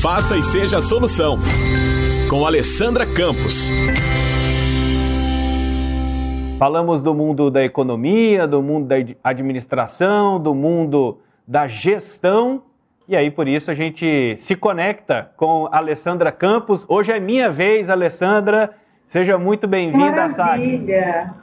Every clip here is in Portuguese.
Faça e seja a solução. Com Alessandra Campos. Falamos do mundo da economia, do mundo da administração, do mundo da gestão. E aí, por isso, a gente se conecta com a Alessandra Campos. Hoje é minha vez, Alessandra. Seja muito bem-vinda à Maravilha!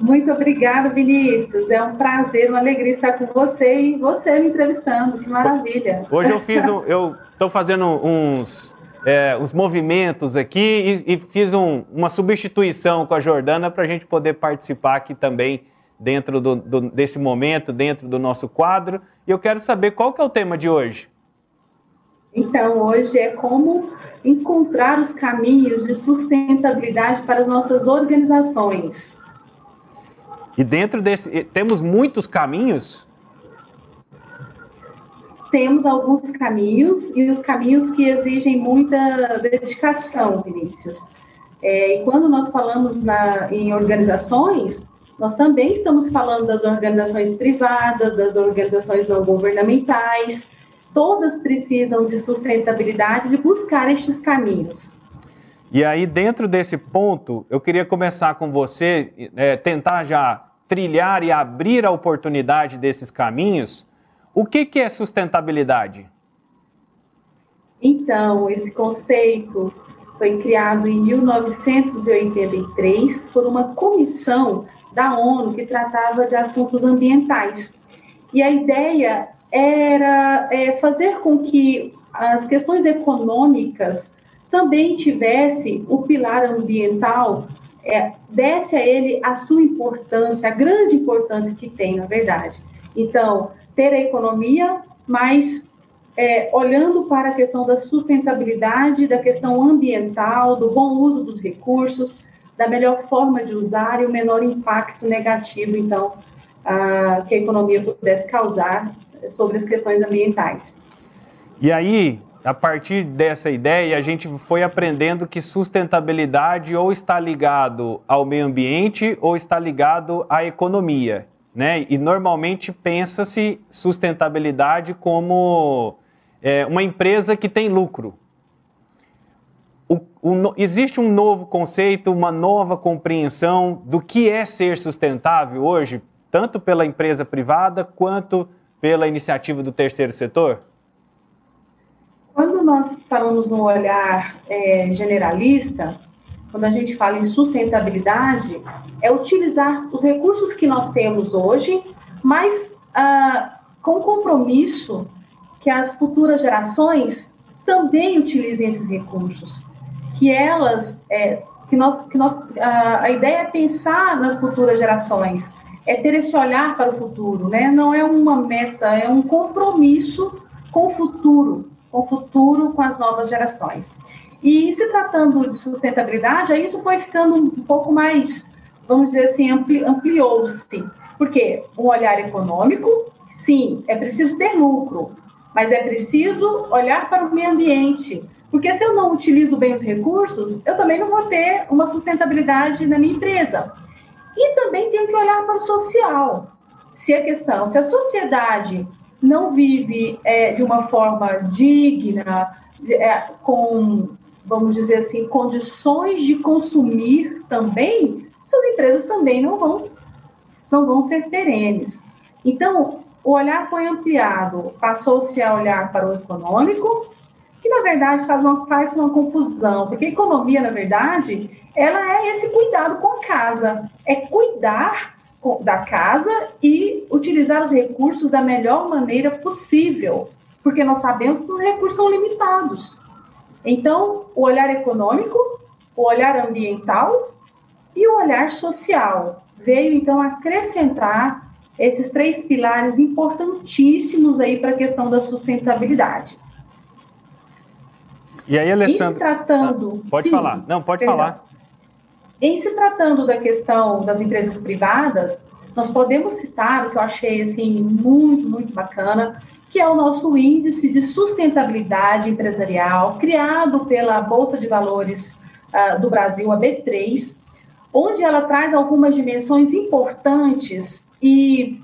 Muito obrigada, Vinícius. É um prazer, uma alegria estar com você e você me entrevistando. Que maravilha. Hoje eu fiz um, eu estou fazendo uns, é, uns movimentos aqui e, e fiz um, uma substituição com a Jordana para a gente poder participar aqui também dentro do, do, desse momento, dentro do nosso quadro. E eu quero saber qual que é o tema de hoje. Então, hoje é como encontrar os caminhos de sustentabilidade para as nossas organizações. E dentro desse, temos muitos caminhos? Temos alguns caminhos e os caminhos que exigem muita dedicação, Vinícius. É, e quando nós falamos na, em organizações, nós também estamos falando das organizações privadas, das organizações não governamentais, todas precisam de sustentabilidade, de buscar estes caminhos. E aí, dentro desse ponto, eu queria começar com você, é, tentar já trilhar e abrir a oportunidade desses caminhos, o que, que é sustentabilidade? Então, esse conceito foi criado em 1983 por uma comissão da ONU que tratava de assuntos ambientais. E a ideia era é, fazer com que as questões econômicas também tivesse o pilar ambiental é, desse a ele a sua importância, a grande importância que tem, na verdade. Então, ter a economia, mas é, olhando para a questão da sustentabilidade, da questão ambiental, do bom uso dos recursos, da melhor forma de usar e o menor impacto negativo, então, a, que a economia pudesse causar sobre as questões ambientais. E aí, a partir dessa ideia, a gente foi aprendendo que sustentabilidade ou está ligado ao meio ambiente ou está ligado à economia, né? E normalmente pensa-se sustentabilidade como é, uma empresa que tem lucro. O, o, existe um novo conceito, uma nova compreensão do que é ser sustentável hoje, tanto pela empresa privada quanto pela iniciativa do terceiro setor? Quando nós falamos no olhar é, generalista, quando a gente fala em sustentabilidade, é utilizar os recursos que nós temos hoje, mas ah, com compromisso que as futuras gerações também utilizem esses recursos, que elas, é, que nós, que nós, a, a ideia é pensar nas futuras gerações, é ter esse olhar para o futuro, né? Não é uma meta, é um compromisso com o futuro, com o futuro, com as novas gerações. E se tratando de sustentabilidade, aí isso foi ficando um pouco mais, vamos dizer assim, ampli, ampliou-se. Porque um olhar econômico, sim, é preciso ter lucro, mas é preciso olhar para o meio ambiente. Porque se eu não utilizo bem os recursos, eu também não vou ter uma sustentabilidade na minha empresa. E também tenho que olhar para o social. Se a questão, se a sociedade não vive é, de uma forma digna, é, com, vamos dizer assim, condições de consumir também, essas empresas também não vão, não vão ser perenes. Então, o olhar foi ampliado, passou-se a olhar para o econômico, que na verdade faz uma, faz uma confusão, porque economia, na verdade, ela é esse cuidado com a casa, é cuidar da casa e utilizar os recursos da melhor maneira possível, porque nós sabemos que os recursos são limitados. Então, o olhar econômico, o olhar ambiental e o olhar social veio então acrescentar esses três pilares importantíssimos aí para a questão da sustentabilidade. E aí, Alessandro? E se tratando. Ah, pode sim, falar. Não, pode perdão. falar. Em se tratando da questão das empresas privadas, nós podemos citar o que eu achei assim muito, muito bacana, que é o nosso índice de sustentabilidade empresarial, criado pela Bolsa de Valores uh, do Brasil, a B3, onde ela traz algumas dimensões importantes e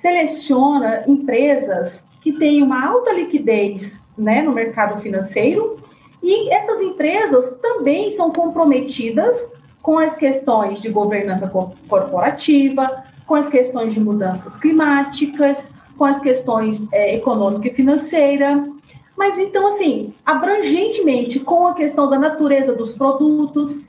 seleciona empresas que têm uma alta liquidez né, no mercado financeiro, e essas empresas também são comprometidas com as questões de governança corporativa, com as questões de mudanças climáticas, com as questões é, econômica e financeira. Mas então, assim, abrangentemente com a questão da natureza dos produtos.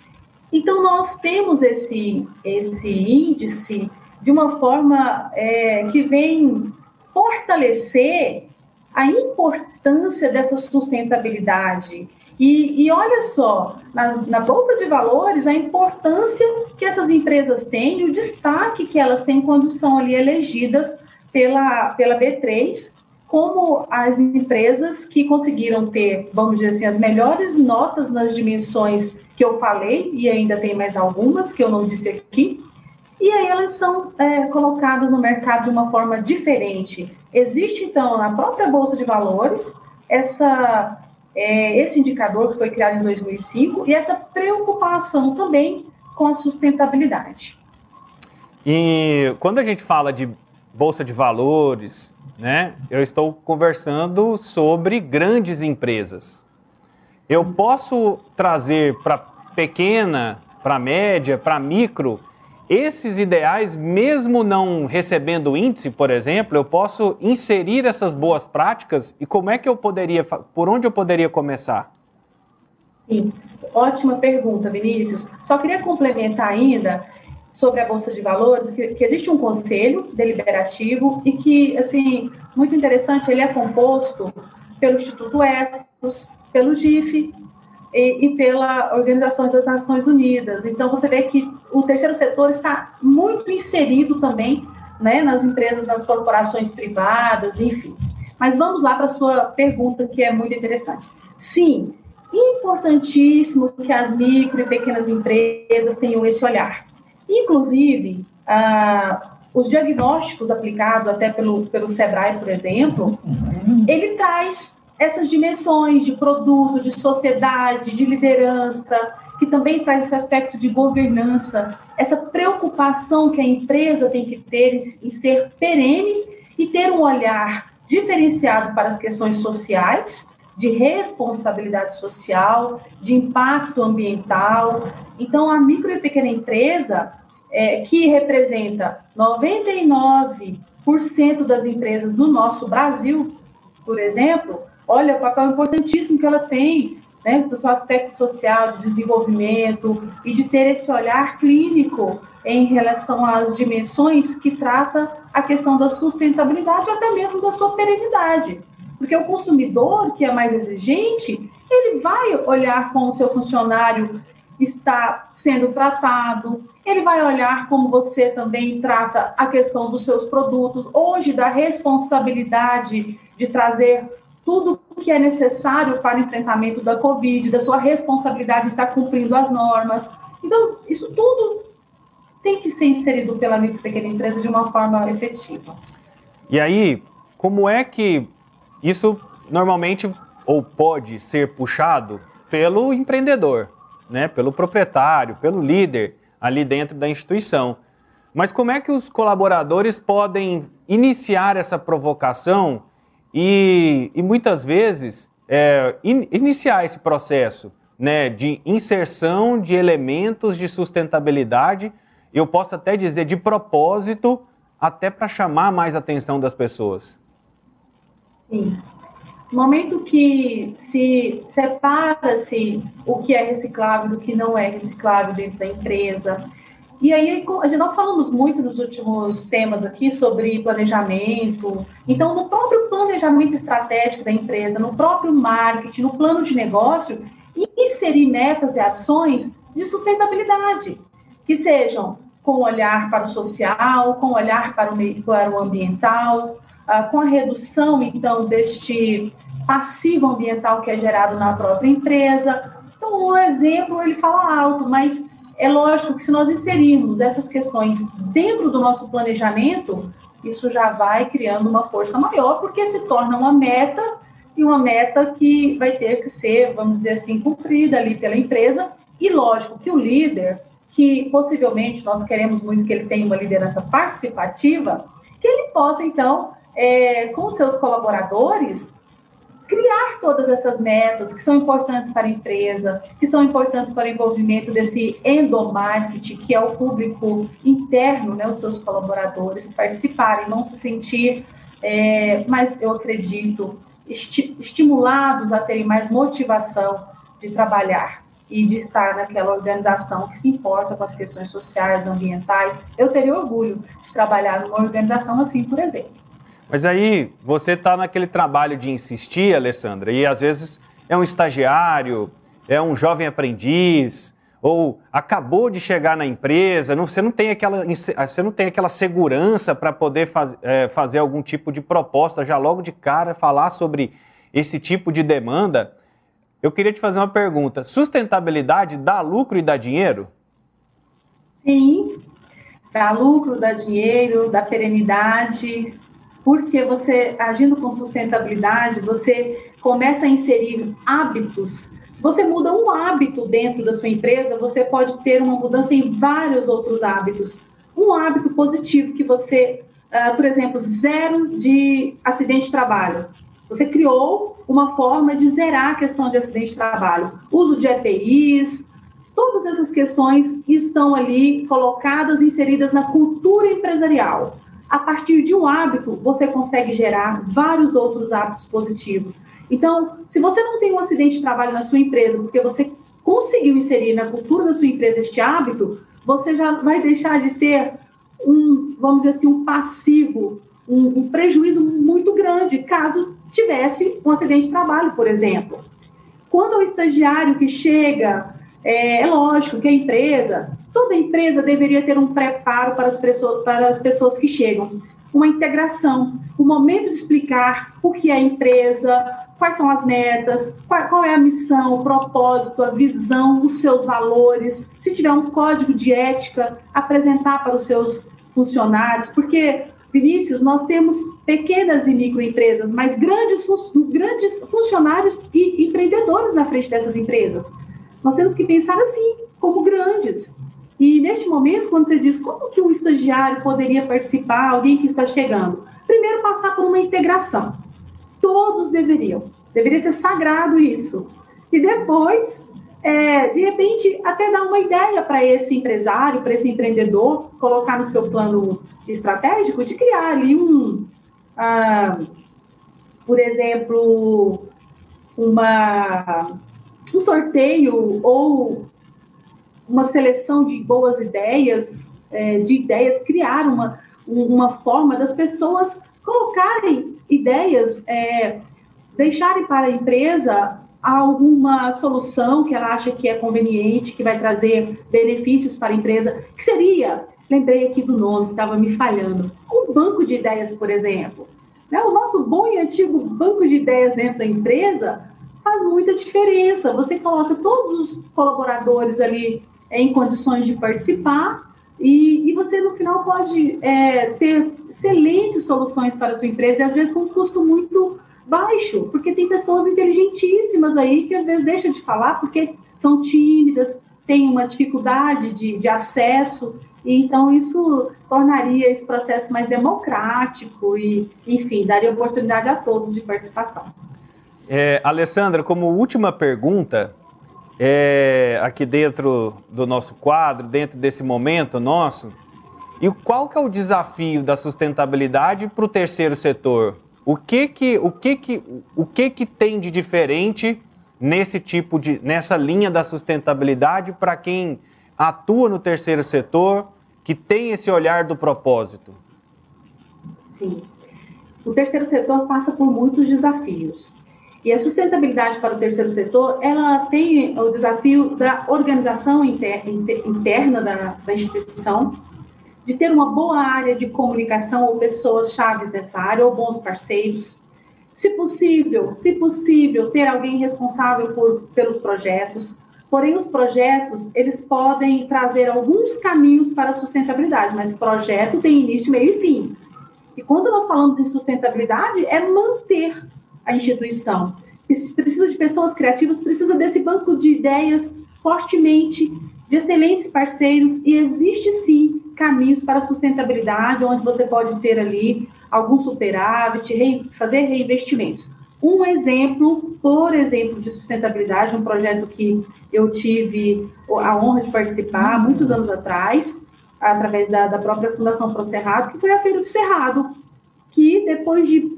Então, nós temos esse, esse índice de uma forma é, que vem fortalecer a importância dessa sustentabilidade. E, e olha só, na, na Bolsa de Valores, a importância que essas empresas têm, o destaque que elas têm quando são ali elegidas pela, pela B3, como as empresas que conseguiram ter, vamos dizer assim, as melhores notas nas dimensões que eu falei, e ainda tem mais algumas que eu não disse aqui, e aí elas são é, colocadas no mercado de uma forma diferente. Existe, então, na própria Bolsa de Valores, essa, é, esse indicador que foi criado em 2005 e essa preocupação também com a sustentabilidade. E quando a gente fala de Bolsa de Valores, né, eu estou conversando sobre grandes empresas. Eu posso trazer para pequena, para média, para micro esses ideais, mesmo não recebendo índice, por exemplo, eu posso inserir essas boas práticas e como é que eu poderia, por onde eu poderia começar? Sim, ótima pergunta, Vinícius. Só queria complementar ainda sobre a Bolsa de Valores, que, que, existe um conselho deliberativo e que, assim, muito interessante, ele é composto pelo Instituto Ecos, pelo GIF, e, e, pela Organização das Nações Unidas. Então, você vê que o terceiro setor está muito inserido também né, nas empresas, nas corporações privadas, enfim. Mas vamos lá para a sua pergunta, que é muito interessante. Sim, importantíssimo que as micro e pequenas empresas tenham esse olhar. Inclusive, ah, os diagnósticos aplicados até pelo, pelo SEBRAE, por exemplo, ele traz essas dimensões de produto, de sociedade, de liderança, que também traz esse aspecto de governança, essa preocupação que a empresa tem que ter em ser perene e ter um olhar diferenciado para as questões sociais, de responsabilidade social, de impacto ambiental. Então, a micro e pequena empresa, é, que representa 99% das empresas do nosso Brasil, por exemplo, olha o papel importantíssimo que ela tem né, do seu aspecto social, de desenvolvimento e de ter esse olhar clínico em relação às dimensões que trata a questão da sustentabilidade até mesmo da sua perenidade. Porque o consumidor, que é mais exigente, ele vai olhar como o seu funcionário está sendo tratado, ele vai olhar como você também trata a questão dos seus produtos, hoje da responsabilidade de trazer tudo que é necessário para enfrentamento da Covid, da sua responsabilidade de estar cumprindo as normas. Então, isso tudo tem que ser inserido pela micro e pequena empresa de uma forma efetiva. E aí, como é que isso normalmente ou pode ser puxado pelo empreendedor, né? pelo proprietário, pelo líder ali dentro da instituição? Mas como é que os colaboradores podem iniciar essa provocação e, e muitas vezes é, in, iniciar esse processo né, de inserção de elementos de sustentabilidade, eu posso até dizer de propósito, até para chamar mais atenção das pessoas. Sim. Momento que se separa-se o que é reciclável do que não é reciclável dentro da empresa, e aí, nós falamos muito nos últimos temas aqui sobre planejamento. Então, no próprio planejamento estratégico da empresa, no próprio marketing, no plano de negócio, inserir metas e ações de sustentabilidade, que sejam com olhar para o social, com olhar para o, para o ambiental, ah, com a redução, então, deste passivo ambiental que é gerado na própria empresa. Então, o exemplo, ele fala alto, mas é lógico que se nós inserirmos essas questões dentro do nosso planejamento, isso já vai criando uma força maior, porque se torna uma meta e uma meta que vai ter que ser, vamos dizer assim, cumprida ali pela empresa. E lógico que o líder, que possivelmente nós queremos muito que ele tenha uma liderança participativa, que ele possa, então, é, com seus colaboradores, criar todas essas metas que são importantes para a empresa, que são importantes para o envolvimento desse endomarketing, que é o público interno, né, os seus colaboradores participarem, não se sentir, é, mas eu acredito, esti estimulados a terem mais motivação de trabalhar e de estar naquela organização que se importa com as questões sociais, ambientais. Eu teria orgulho de trabalhar numa organização assim, por exemplo. Mas aí você está naquele trabalho de insistir, Alessandra, e às vezes é um estagiário, é um jovem aprendiz, ou acabou de chegar na empresa, não, você, não tem aquela, você não tem aquela segurança para poder faz, é, fazer algum tipo de proposta já logo de cara, falar sobre esse tipo de demanda. Eu queria te fazer uma pergunta: sustentabilidade dá lucro e dá dinheiro? Sim, dá lucro, dá dinheiro, dá perenidade, porque você, agindo com sustentabilidade, você começa a inserir hábitos. Se você muda um hábito dentro da sua empresa, você pode ter uma mudança em vários outros hábitos. Um hábito positivo que você, uh, por exemplo, zero de acidente de trabalho. Você criou uma forma de zerar a questão de acidente de trabalho. Uso de EPIs, todas essas questões estão ali colocadas, inseridas na cultura empresarial. A partir de um hábito, você consegue gerar vários outros hábitos positivos. Então, se você não tem um acidente de trabalho na sua empresa, porque você conseguiu inserir na cultura da sua empresa este hábito, você já vai deixar de ter um, vamos dizer assim, um passivo, um, um prejuízo muito grande, caso tivesse um acidente de trabalho, por exemplo. Quando o estagiário que chega, é, é lógico que a empresa, toda empresa deveria ter um preparo para as pessoas, para as pessoas que chegam, uma integração, o um momento de explicar o que é a empresa, quais são as metas, qual, qual, é a missão, o propósito, a visão, os seus valores, se tiver um código de ética, apresentar para os seus funcionários, porque Vinícius, nós temos pequenas e microempresas, mas grandes, grandes funcionários e empreendedores na frente dessas empresas. Nós temos que pensar assim, como grandes. E neste momento, quando você diz como que um estagiário poderia participar, alguém que está chegando, primeiro passar por uma integração. Todos deveriam. Deveria ser sagrado isso. E depois é, de repente, até dar uma ideia para esse empresário, para esse empreendedor, colocar no seu plano estratégico de criar ali um, ah, por exemplo, uma, um sorteio ou uma seleção de boas ideias, é, de ideias, criar uma, uma forma das pessoas colocarem ideias, é, deixarem para a empresa alguma solução que ela acha que é conveniente, que vai trazer benefícios para a empresa, que seria, lembrei aqui do nome, que estava me falhando, um banco de ideias, por exemplo. Né? O nosso bom e antigo banco de ideias dentro da empresa faz muita diferença. Você coloca todos os colaboradores ali em condições de participar e, e você, no final, pode é, ter excelentes soluções para a sua empresa e, às vezes, com um custo muito baixo, porque tem pessoas inteligentíssimas aí que às vezes deixam de falar porque são tímidas, têm uma dificuldade de, de acesso, e então isso tornaria esse processo mais democrático e, enfim, daria oportunidade a todos de participação. É, Alessandra, como última pergunta, é, aqui dentro do nosso quadro, dentro desse momento nosso, e qual que é o desafio da sustentabilidade para o terceiro setor? O que que, o que que, o que que tem de diferente nesse tipo de, nessa linha da sustentabilidade para quem atua no terceiro setor, que tem esse olhar do propósito? Sim. O terceiro setor passa por muitos desafios. E a sustentabilidade para o terceiro setor, ela tem o desafio da organização interna da, da instituição, de ter uma boa área de comunicação ou pessoas chaves nessa área ou bons parceiros. Se possível, se possível, ter alguém responsável por, pelos projetos. Porém, os projetos, eles podem trazer alguns caminhos para a sustentabilidade, mas projeto tem início, meio e fim. E quando nós falamos em sustentabilidade, é manter a instituição. Precisa de pessoas criativas, precisa desse banco de ideias fortemente, de excelentes parceiros, e existe sim caminhos para sustentabilidade, onde você pode ter ali algum superávit, fazer reinvestimentos. Um exemplo, por exemplo, de sustentabilidade, um projeto que eu tive a honra de participar muitos anos atrás, através da, da própria Fundação Pro Cerrado, que foi a Feira do Cerrado, que depois de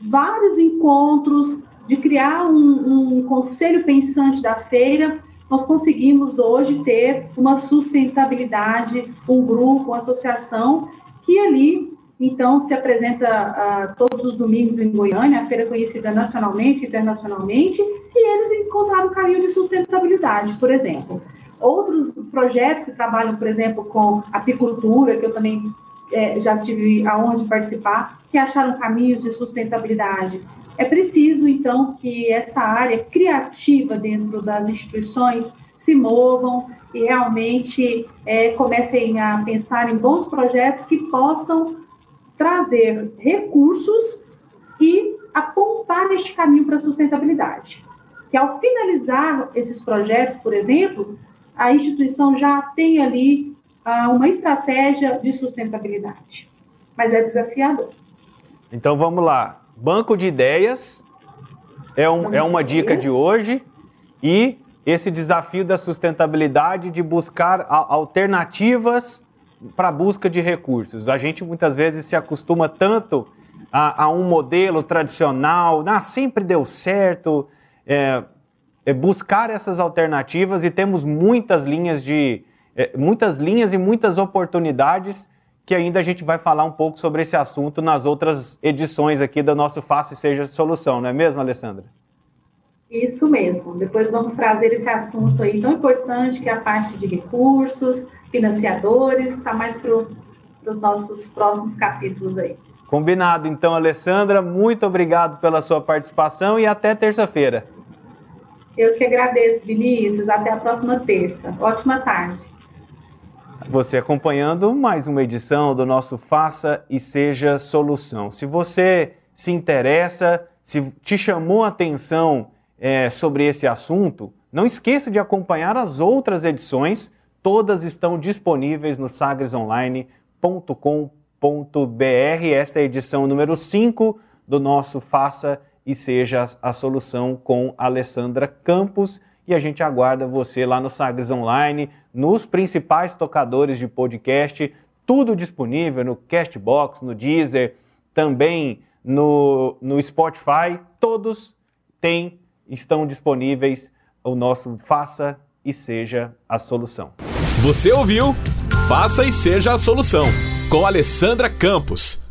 vários encontros, de criar um, um conselho pensante da feira, nós conseguimos hoje ter uma sustentabilidade, um grupo, uma associação que ali então se apresenta uh, todos os domingos em Goiânia, a feira é conhecida nacionalmente, internacionalmente, e eles encontraram um caminho de sustentabilidade, por exemplo. Outros projetos que trabalham, por exemplo, com apicultura, que eu também é, já tive a honra de participar, que acharam caminhos de sustentabilidade. É preciso, então, que essa área criativa dentro das instituições se movam e realmente é, comecem a pensar em bons projetos que possam trazer recursos e apontar este caminho para a sustentabilidade. Que ao finalizar esses projetos, por exemplo, a instituição já tem ali ah, uma estratégia de sustentabilidade. Mas é desafiador. Então vamos lá. Banco de ideias é, um, é uma dica de hoje e esse desafio da sustentabilidade de buscar alternativas para a busca de recursos. A gente muitas vezes se acostuma tanto a, a um modelo tradicional, ah, sempre deu certo, é, é buscar essas alternativas e temos muitas linhas de é, muitas linhas e muitas oportunidades que ainda a gente vai falar um pouco sobre esse assunto nas outras edições aqui do nosso Faça e Seja Solução, não é mesmo, Alessandra? Isso mesmo. Depois vamos trazer esse assunto aí tão importante que é a parte de recursos, financiadores, está mais para os nossos próximos capítulos aí. Combinado. Então, Alessandra, muito obrigado pela sua participação e até terça-feira. Eu que agradeço, Vinícius. Até a próxima terça. Ótima tarde. Você acompanhando mais uma edição do nosso Faça e Seja Solução. Se você se interessa, se te chamou a atenção é, sobre esse assunto, não esqueça de acompanhar as outras edições. Todas estão disponíveis no sagresonline.com.br. Esta é a edição número 5 do nosso Faça e Seja a Solução com Alessandra Campos e a gente aguarda você lá no Sagres Online, nos principais tocadores de podcast, tudo disponível no Castbox, no Deezer, também no, no Spotify, todos têm, estão disponíveis o nosso Faça e Seja a Solução. Você ouviu? Faça e Seja a Solução, com Alessandra Campos.